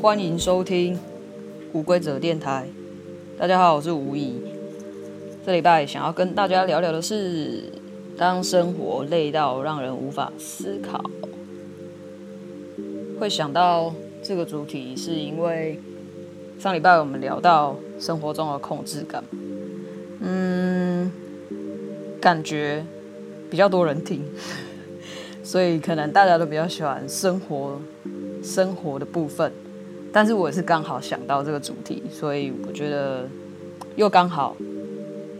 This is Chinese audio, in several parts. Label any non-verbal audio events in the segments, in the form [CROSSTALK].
欢迎收听无规则电台。大家好，我是吴怡。这礼拜想要跟大家聊聊的是，当生活累到让人无法思考，会想到这个主题，是因为上礼拜我们聊到生活中的控制感，嗯，感觉比较多人听，[LAUGHS] 所以可能大家都比较喜欢生活生活的部分，但是我也是刚好想到这个主题，所以我觉得又刚好。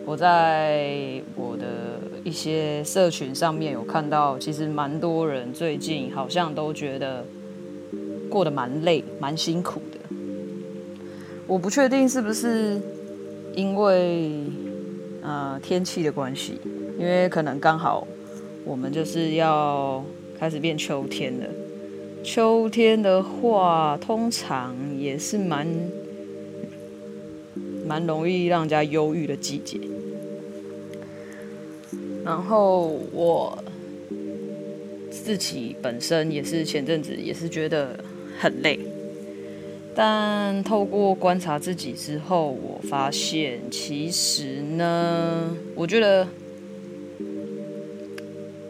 我在我的一些社群上面有看到，其实蛮多人最近好像都觉得过得蛮累、蛮辛苦的。我不确定是不是因为呃天气的关系，因为可能刚好我们就是要开始变秋天了。秋天的话，通常也是蛮蛮容易让人家忧郁的季节。然后我自己本身也是前阵子也是觉得很累，但透过观察自己之后，我发现其实呢，我觉得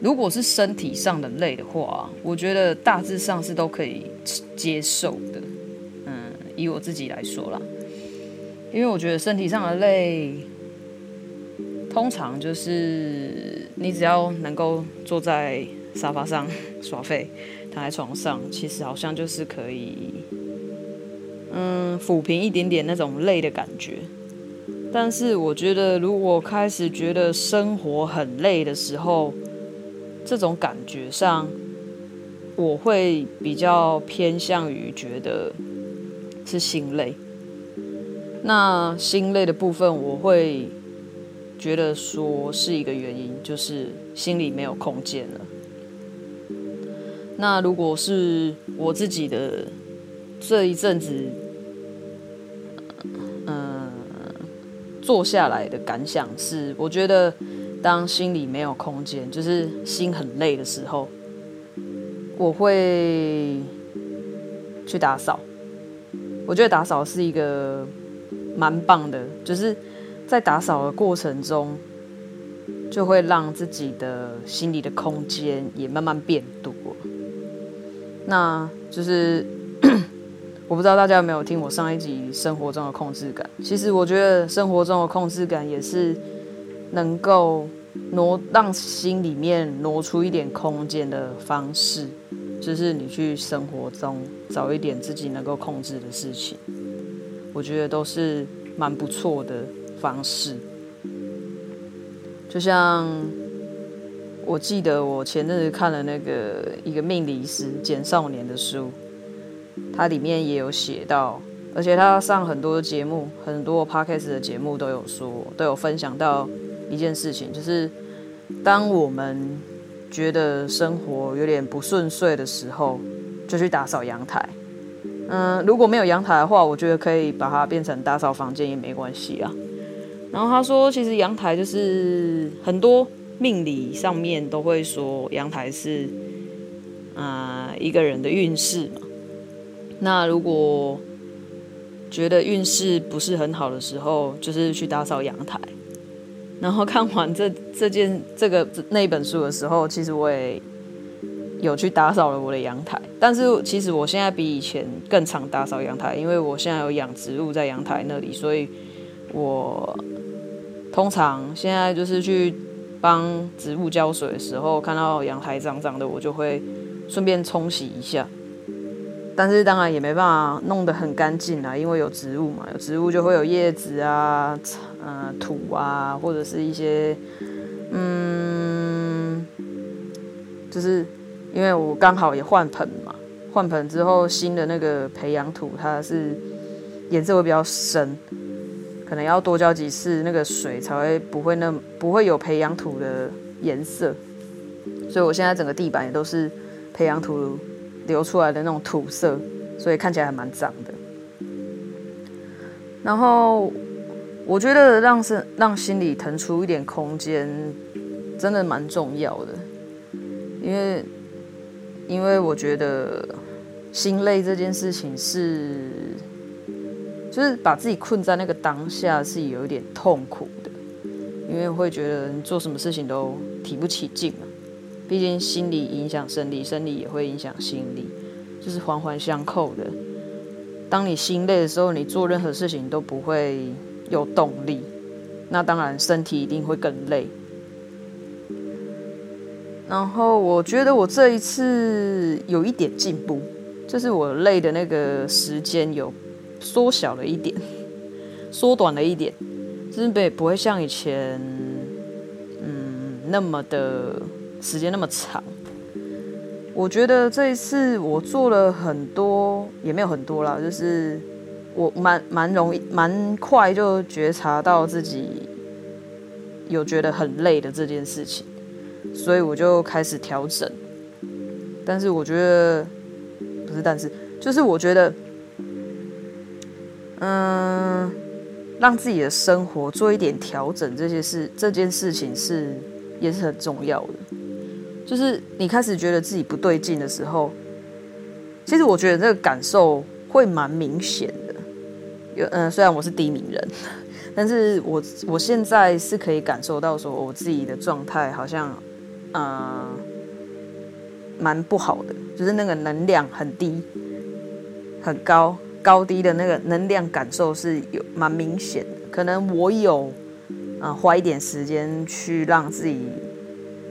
如果是身体上的累的话，我觉得大致上是都可以接受的。嗯，以我自己来说啦，因为我觉得身体上的累。通常就是你只要能够坐在沙发上耍废，躺在床上，其实好像就是可以，嗯，抚平一点点那种累的感觉。但是我觉得，如果开始觉得生活很累的时候，这种感觉上，我会比较偏向于觉得是心累。那心累的部分，我会。觉得说是一个原因，就是心里没有空间了。那如果是我自己的这一阵子，嗯，坐下来的感想是，我觉得当心里没有空间，就是心很累的时候，我会去打扫。我觉得打扫是一个蛮棒的，就是。在打扫的过程中，就会让自己的心里的空间也慢慢变多。那就是 [COUGHS] 我不知道大家有没有听我上一集生活中的控制感。其实我觉得生活中的控制感也是能够挪让心里面挪出一点空间的方式，就是你去生活中找一点自己能够控制的事情，我觉得都是蛮不错的。方式，就像我记得我前阵子看了那个一个命理师简少年的书，它里面也有写到，而且他上很多节目，很多 podcast 的节目都有说，都有分享到一件事情，就是当我们觉得生活有点不顺遂的时候，就去打扫阳台。嗯，如果没有阳台的话，我觉得可以把它变成打扫房间也没关系啊。然后他说，其实阳台就是很多命理上面都会说，阳台是啊、一个人的运势嘛。那如果觉得运势不是很好的时候，就是去打扫阳台。然后看完这这件这个那本书的时候，其实我也有去打扫了我的阳台。但是其实我现在比以前更常打扫阳台，因为我现在有养植物在阳台那里，所以我。通常现在就是去帮植物浇水的时候，看到阳台脏脏的，我就会顺便冲洗一下。但是当然也没办法弄得很干净啊，因为有植物嘛，有植物就会有叶子啊、呃、土啊，或者是一些嗯，就是因为我刚好也换盆嘛，换盆之后新的那个培养土它是颜色会比较深。可能要多浇几次，那个水才会不会那不会有培养土的颜色，所以我现在整个地板也都是培养土流出来的那种土色，所以看起来还蛮脏的。然后我觉得让是让心里腾出一点空间，真的蛮重要的，因为因为我觉得心累这件事情是，就是把自己困在那个当下是有一点痛苦的，因为会觉得做什么事情都提不起劲嘛。毕竟心理影响生理，生理也会影响心理，就是环环相扣的。当你心累的时候，你做任何事情都不会有动力，那当然身体一定会更累。然后我觉得我这一次有一点进步，就是我累的那个时间有缩小了一点，缩短了一点，就是不不会像以前，嗯，那么的时间那么长。我觉得这一次我做了很多，也没有很多啦，就是我蛮蛮容易蛮快就觉察到自己有觉得很累的这件事情。所以我就开始调整，但是我觉得不是，但是就是我觉得，嗯，让自己的生活做一点调整，这些事这件事情是也是很重要的。就是你开始觉得自己不对劲的时候，其实我觉得这个感受会蛮明显的。有嗯，虽然我是低敏人，[LAUGHS] 但是我我现在是可以感受到说我自己的状态好像。嗯，蛮不好的，就是那个能量很低、很高、高低的那个能量感受是有蛮明显的。可能我有嗯花一点时间去让自己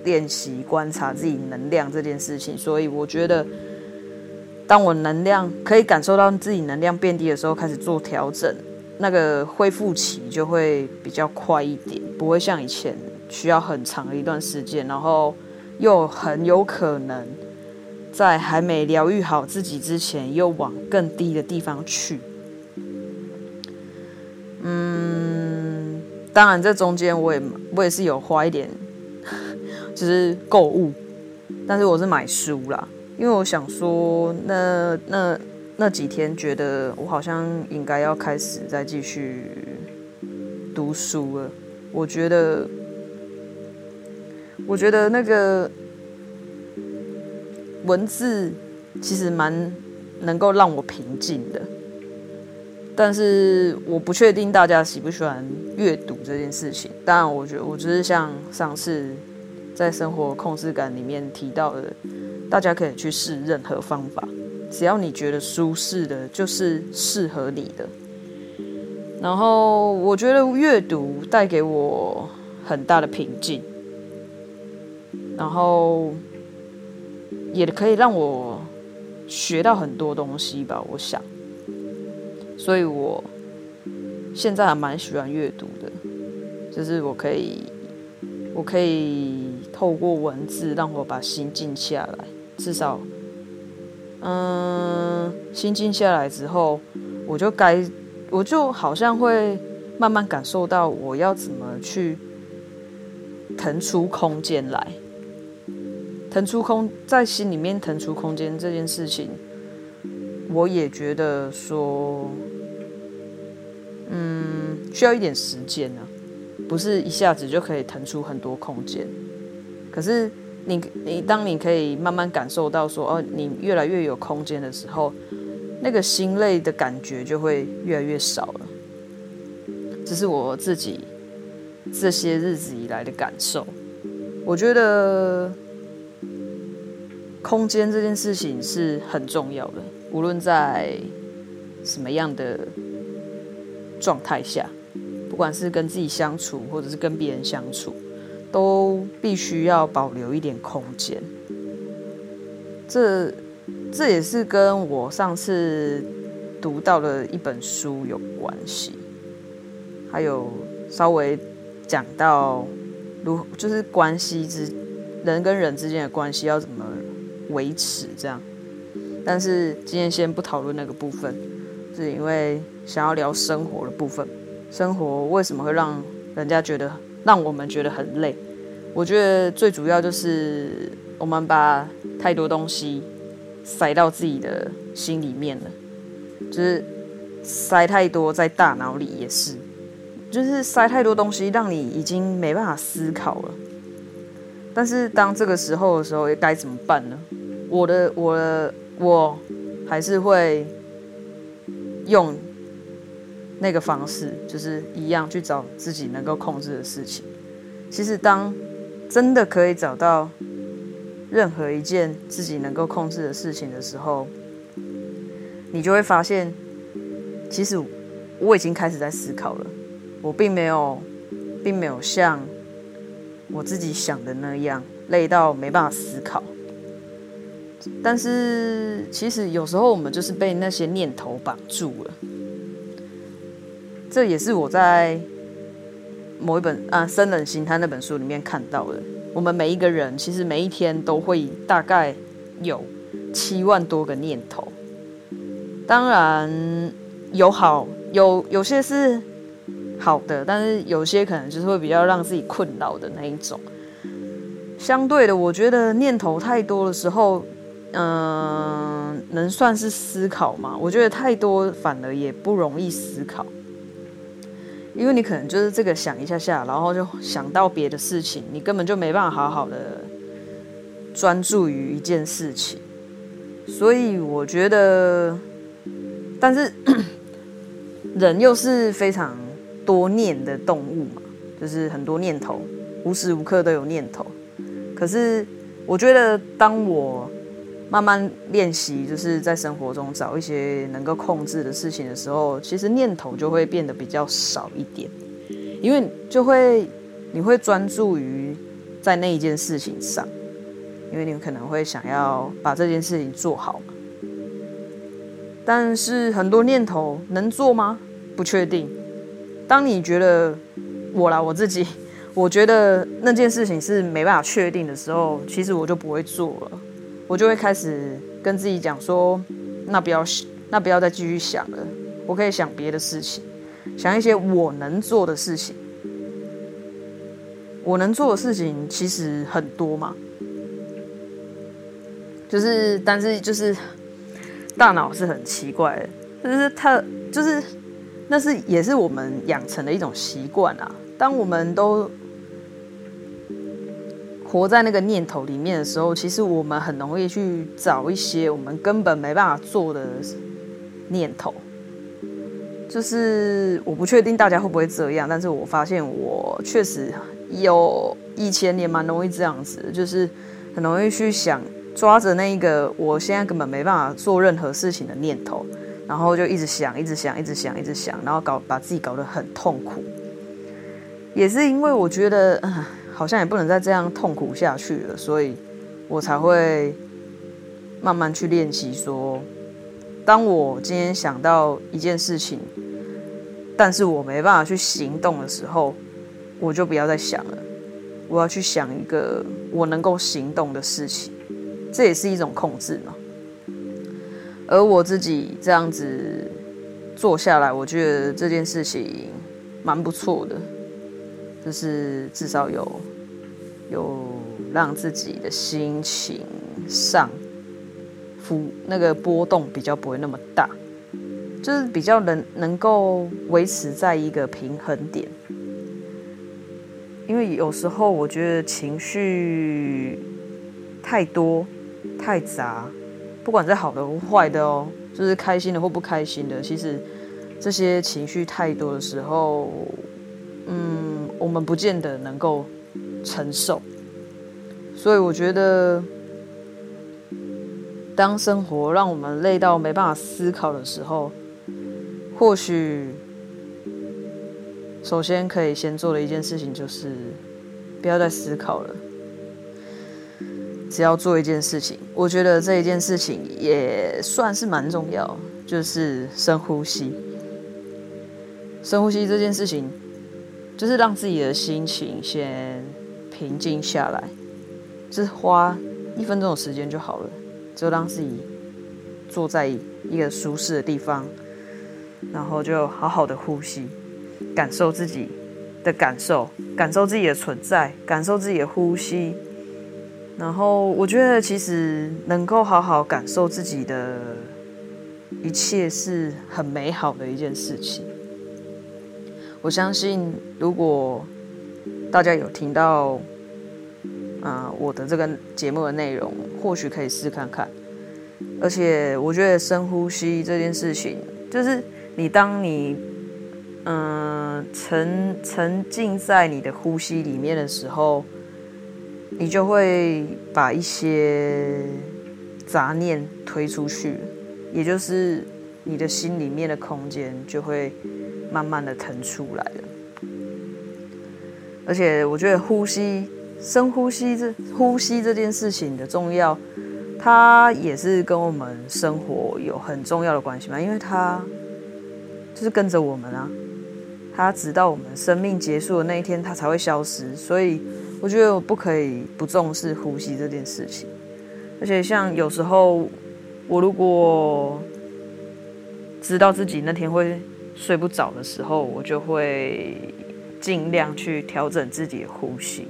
练习观察自己能量这件事情，所以我觉得，当我能量可以感受到自己能量变低的时候，开始做调整，那个恢复期就会比较快一点，不会像以前。需要很长的一段时间，然后又很有可能在还没疗愈好自己之前，又往更低的地方去。嗯，当然这中间我也我也是有花一点，就是购物，但是我是买书啦，因为我想说那那那几天觉得我好像应该要开始再继续读书了，我觉得。我觉得那个文字其实蛮能够让我平静的，但是我不确定大家喜不喜欢阅读这件事情。当然，我觉得我只是像上次在生活控制感里面提到的，大家可以去试任何方法，只要你觉得舒适的，就是适合你的。然后，我觉得阅读带给我很大的平静。然后也可以让我学到很多东西吧，我想，所以我现在还蛮喜欢阅读的，就是我可以，我可以透过文字让我把心静下来，至少，嗯，心静下来之后，我就该，我就好像会慢慢感受到我要怎么去腾出空间来。腾出空，在心里面腾出空间这件事情，我也觉得说，嗯，需要一点时间呢，不是一下子就可以腾出很多空间。可是你你当你可以慢慢感受到说，哦，你越来越有空间的时候，那个心累的感觉就会越来越少了。这是我自己这些日子以来的感受，我觉得。空间这件事情是很重要的，无论在什么样的状态下，不管是跟自己相处，或者是跟别人相处，都必须要保留一点空间。这这也是跟我上次读到的一本书有关系，还有稍微讲到如就是关系之人跟人之间的关系要怎么。维持这样，但是今天先不讨论那个部分，是因为想要聊生活的部分。生活为什么会让人家觉得，让我们觉得很累？我觉得最主要就是我们把太多东西塞到自己的心里面了，就是塞太多在大脑里也是，就是塞太多东西，让你已经没办法思考了。但是当这个时候的时候，该怎么办呢？我的我的我还是会用那个方式，就是一样去找自己能够控制的事情。其实，当真的可以找到任何一件自己能够控制的事情的时候，你就会发现，其实我已经开始在思考了。我并没有，并没有像我自己想的那样累到没办法思考。但是，其实有时候我们就是被那些念头绑住了。这也是我在某一本啊《生冷心》他那本书里面看到的。我们每一个人其实每一天都会大概有七万多个念头。当然有好有有些是好的，但是有些可能就是会比较让自己困扰的那一种。相对的，我觉得念头太多的时候。嗯、能算是思考吗？我觉得太多反而也不容易思考，因为你可能就是这个想一下下，然后就想到别的事情，你根本就没办法好好的专注于一件事情。所以我觉得，但是 [COUGHS] 人又是非常多念的动物嘛，就是很多念头，无时无刻都有念头。可是我觉得，当我慢慢练习，就是在生活中找一些能够控制的事情的时候，其实念头就会变得比较少一点，因为就会你会专注于在那一件事情上，因为你可能会想要把这件事情做好。但是很多念头能做吗？不确定。当你觉得我啦，我自己，我觉得那件事情是没办法确定的时候，其实我就不会做了。我就会开始跟自己讲说，那不要，那不要再继续想了。我可以想别的事情，想一些我能做的事情。我能做的事情其实很多嘛，就是，但是就是大脑是很奇怪的，就是它就是那是也是我们养成的一种习惯啊。当我们都活在那个念头里面的时候，其实我们很容易去找一些我们根本没办法做的念头。就是我不确定大家会不会这样，但是我发现我确实有以前也蛮容易这样子，就是很容易去想抓着那一个我现在根本没办法做任何事情的念头，然后就一直想，一直想，一直想，一直想，然后搞把自己搞得很痛苦。也是因为我觉得，嗯。好像也不能再这样痛苦下去了，所以我才会慢慢去练习。说，当我今天想到一件事情，但是我没办法去行动的时候，我就不要再想了。我要去想一个我能够行动的事情，这也是一种控制嘛。而我自己这样子做下来，我觉得这件事情蛮不错的。就是至少有有让自己的心情上浮那个波动比较不会那么大，就是比较能能够维持在一个平衡点。因为有时候我觉得情绪太多太杂，不管是好的或坏的哦，就是开心的或不开心的，其实这些情绪太多的时候，嗯。我们不见得能够承受，所以我觉得，当生活让我们累到没办法思考的时候，或许首先可以先做的一件事情就是不要再思考了，只要做一件事情。我觉得这一件事情也算是蛮重要，就是深呼吸。深呼吸这件事情。就是让自己的心情先平静下来，就是花一分钟的时间就好了，就让自己坐在一个舒适的地方，然后就好好的呼吸，感受自己的感受，感受自己的存在，感受自己的呼吸。然后我觉得其实能够好好感受自己的一切是很美好的一件事情。我相信，如果大家有听到，啊、我的这个节目的内容，或许可以试看看，而且我觉得深呼吸这件事情，就是你当你嗯、沉沉浸在你的呼吸里面的时候，你就会把一些杂念推出去，也就是你的心里面的空间就会慢慢的腾出来了。而且我觉得呼吸、深呼吸这呼吸这件事情的重要。它也是跟我们生活有很重要的关系嘛，因为它就是跟着我们啊，它直到我们生命结束的那一天，它才会消失。所以我觉得我不可以不重视呼吸这件事情。而且像有时候我如果知道自己那天会睡不着的时候，我就会尽量去调整自己的呼吸。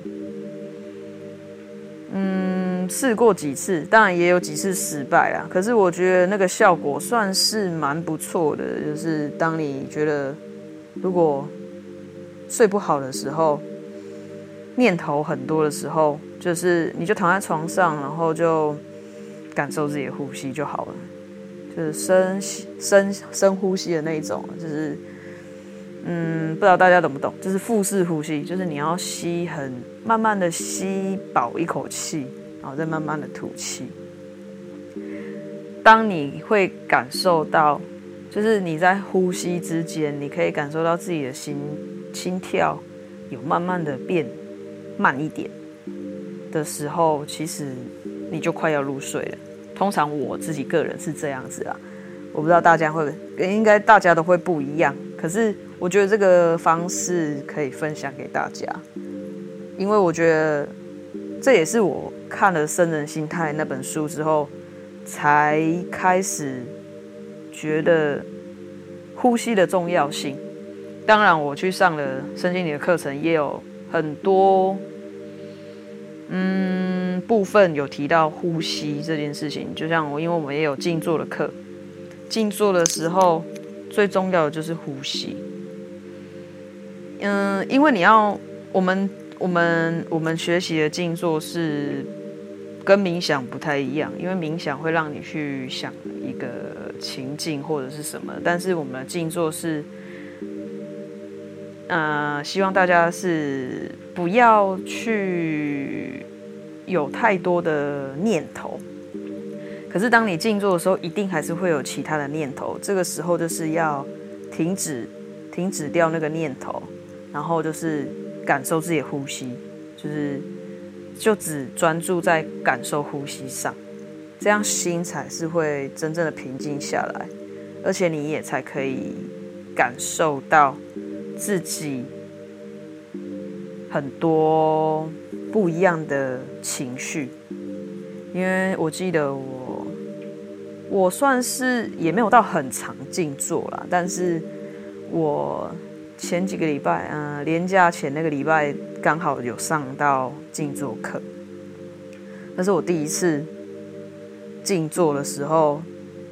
嗯，试过几次，当然也有几次失败啦。可是我觉得那个效果算是蛮不错的，就是当你觉得如果睡不好的时候，念头很多的时候，就是你就躺在床上，然后就感受自己的呼吸就好了，就是深深深呼吸的那一种，就是。嗯，不知道大家懂不懂？就是腹式呼吸，就是你要吸很慢慢的吸饱一口气，然后再慢慢的吐气。当你会感受到，就是你在呼吸之间，你可以感受到自己的心心跳有慢慢的变慢一点的时候，其实你就快要入睡了。通常我自己个人是这样子啊，我不知道大家会，应该大家都会不一样，可是。我觉得这个方式可以分享给大家，因为我觉得这也是我看了《生人心态》那本书之后，才开始觉得呼吸的重要性。当然，我去上了身心灵的课程，也有很多嗯部分有提到呼吸这件事情。就像我，因为我们也有静坐的课，静坐的时候最重要的就是呼吸。嗯，因为你要我们我们我们学习的静坐是跟冥想不太一样，因为冥想会让你去想一个情境或者是什么，但是我们的静坐是，呃，希望大家是不要去有太多的念头。可是当你静坐的时候，一定还是会有其他的念头，这个时候就是要停止停止掉那个念头。然后就是感受自己的呼吸，就是就只专注在感受呼吸上，这样心才是会真正的平静下来，而且你也才可以感受到自己很多不一样的情绪。因为我记得我我算是也没有到很常静坐啦，但是我。前几个礼拜，嗯、呃，连假前那个礼拜刚好有上到静坐课，那是我第一次静坐的时候，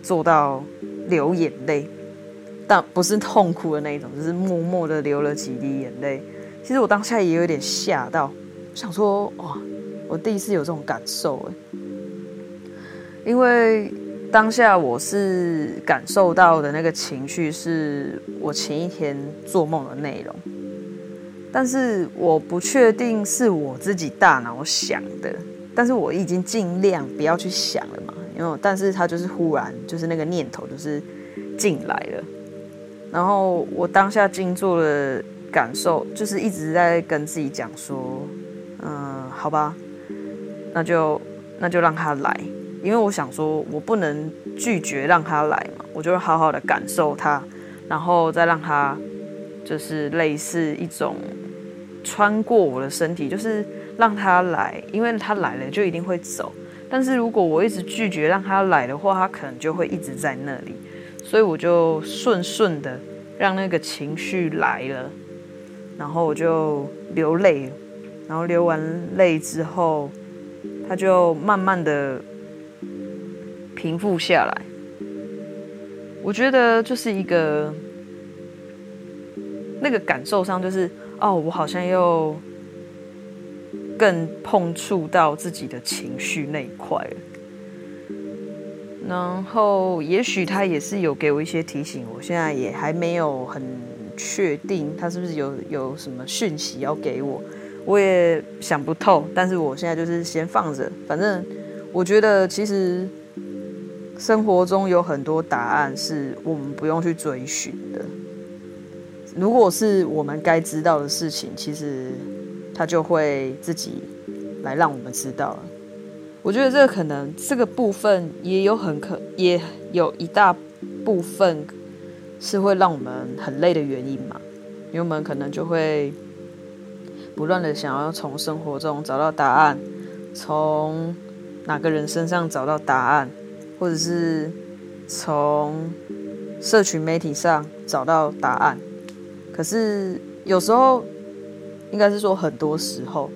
做到流眼泪，但不是痛哭的那一种，只是默默的流了几滴眼泪。其实我当下也有点吓到，想说哇，我第一次有这种感受哎，因为。当下我是感受到的那个情绪，是我前一天做梦的内容，但是我不确定是我自己大脑想的，但是我已经尽量不要去想了嘛，因为但是他就是忽然就是那个念头就是进来了，然后我当下静坐的感受就是一直在跟自己讲说，嗯，好吧，那就那就让他来。因为我想说，我不能拒绝让他来嘛，我就会好好的感受他，然后再让他，就是类似一种穿过我的身体，就是让他来，因为他来了就一定会走。但是如果我一直拒绝让他来的话，他可能就会一直在那里，所以我就顺顺的让那个情绪来了，然后我就流泪，然后流完泪之后，他就慢慢的。平复下来，我觉得就是一个那个感受上，就是哦，我好像又更碰触到自己的情绪那一块了。然后也许他也是有给我一些提醒，我现在也还没有很确定他是不是有有什么讯息要给我，我也想不透。但是我现在就是先放着，反正我觉得其实生活中有很多答案是我们不用去追寻的。如果是我们该知道的事情，其实他就会自己来让我们知道了。我觉得这个可能这个部分也有很可，也有一大部分是会让我们很累的原因嘛，因为我们可能就会不断的想要从生活中找到答案，从哪个人身上找到答案，或者是从社群媒体上找到答案。可是有时候，应该是说很多时候，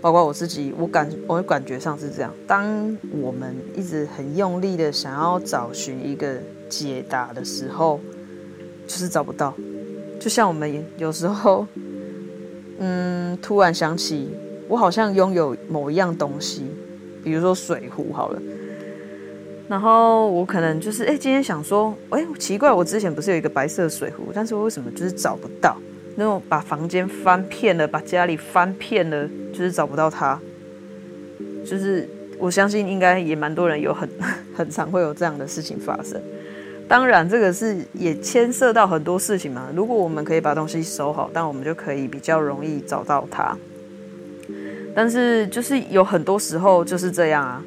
包括我自己，我感我感觉上是这样。当我们一直很用力的想要找寻一个解答的时候，就是找不到。就像我们有时候，[LAUGHS] 嗯，突然想起我好像拥有某一样东西，比如说水壶好了。然后我可能就是哎，今天想说，哎，奇怪，我之前不是有一个白色水壶，但是我为什么就是找不到？那种把房间翻遍了，把家里翻遍了，就是找不到它。就是我相信应该也蛮多人有很 [LAUGHS] 很常会有这样的事情发生。当然，这个是也牵涉到很多事情嘛。如果我们可以把东西收好，但我们就可以比较容易找到它。但是就是有很多时候就是这样啊。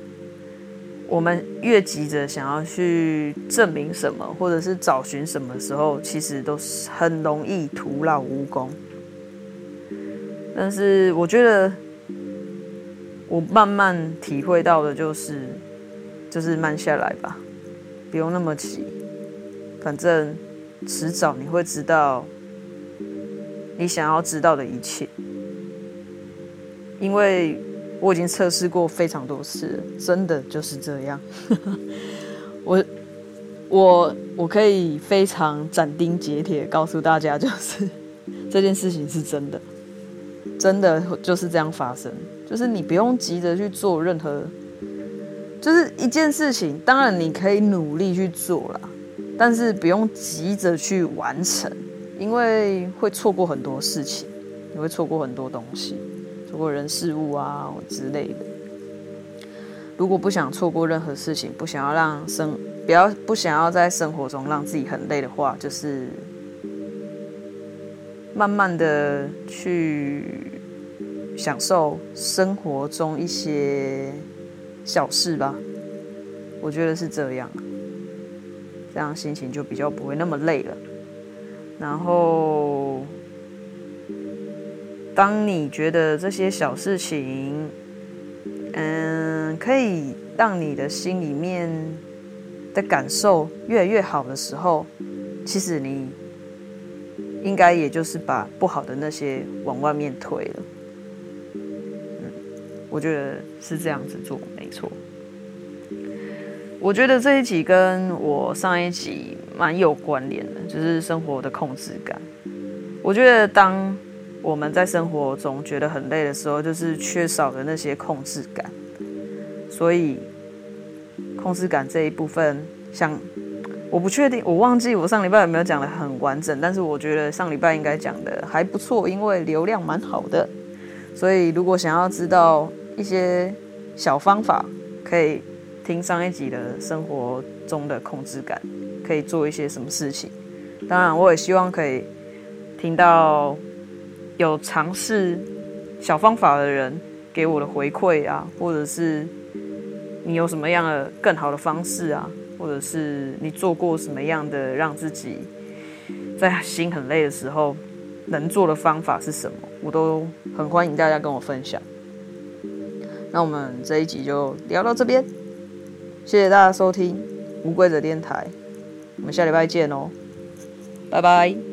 我们越急着想要去证明什么，或者是找寻什么时候，其实都是很容易徒劳无功。但是我觉得，我慢慢体会到的就是，就是慢下来吧，不用那么急，反正迟早你会知道你想要知道的一切，因为。我已经测试过非常多次了，真的就是这样。我我我可以非常斩钉截铁告诉大家，就是 [LAUGHS] 这件事情是真的，真的就是这样发生。就是你不用急着去做任何，就是一件事情，当然你可以努力去做啦，但是不用急着去完成，因为会错过很多事情，你会错过很多东西。如果人事物啊之类的，如果不想错过任何事情，不想要让生不要不想要在生活中让自己很累的话，就是慢慢的去享受生活中一些小事吧。我觉得是这样，这样心情就比较不会那么累了。然后。当你觉得这些小事情，嗯，可以让你的心里面的感受越来越好的时候，其实你应该也就是把不好的那些往外面推了。嗯，我觉得是这样子做，没错。我觉得这一集跟我上一集蛮有关联的，就是生活的控制感。我觉得当我们在生活中觉得很累的时候，就是缺少了那些控制感。所以，控制感这一部分，像我不确定，我忘记我上礼拜有没有讲得很完整，但是我觉得上礼拜应该讲的还不错，因为流量蛮好的。所以，如果想要知道一些小方法，可以听上一集的生活中的控制感，可以做一些什么事情。当然，我也希望可以听到。有尝试小方法的人给我的回馈啊，或者是你有什么样的更好的方式啊，或者是你做过什么样的让自己在心很累的时候能做的方法是什么，我都很欢迎大家跟我分享。那我们这一集就聊到这边，谢谢大家收听无规则电台，我们下礼拜见哦，拜拜。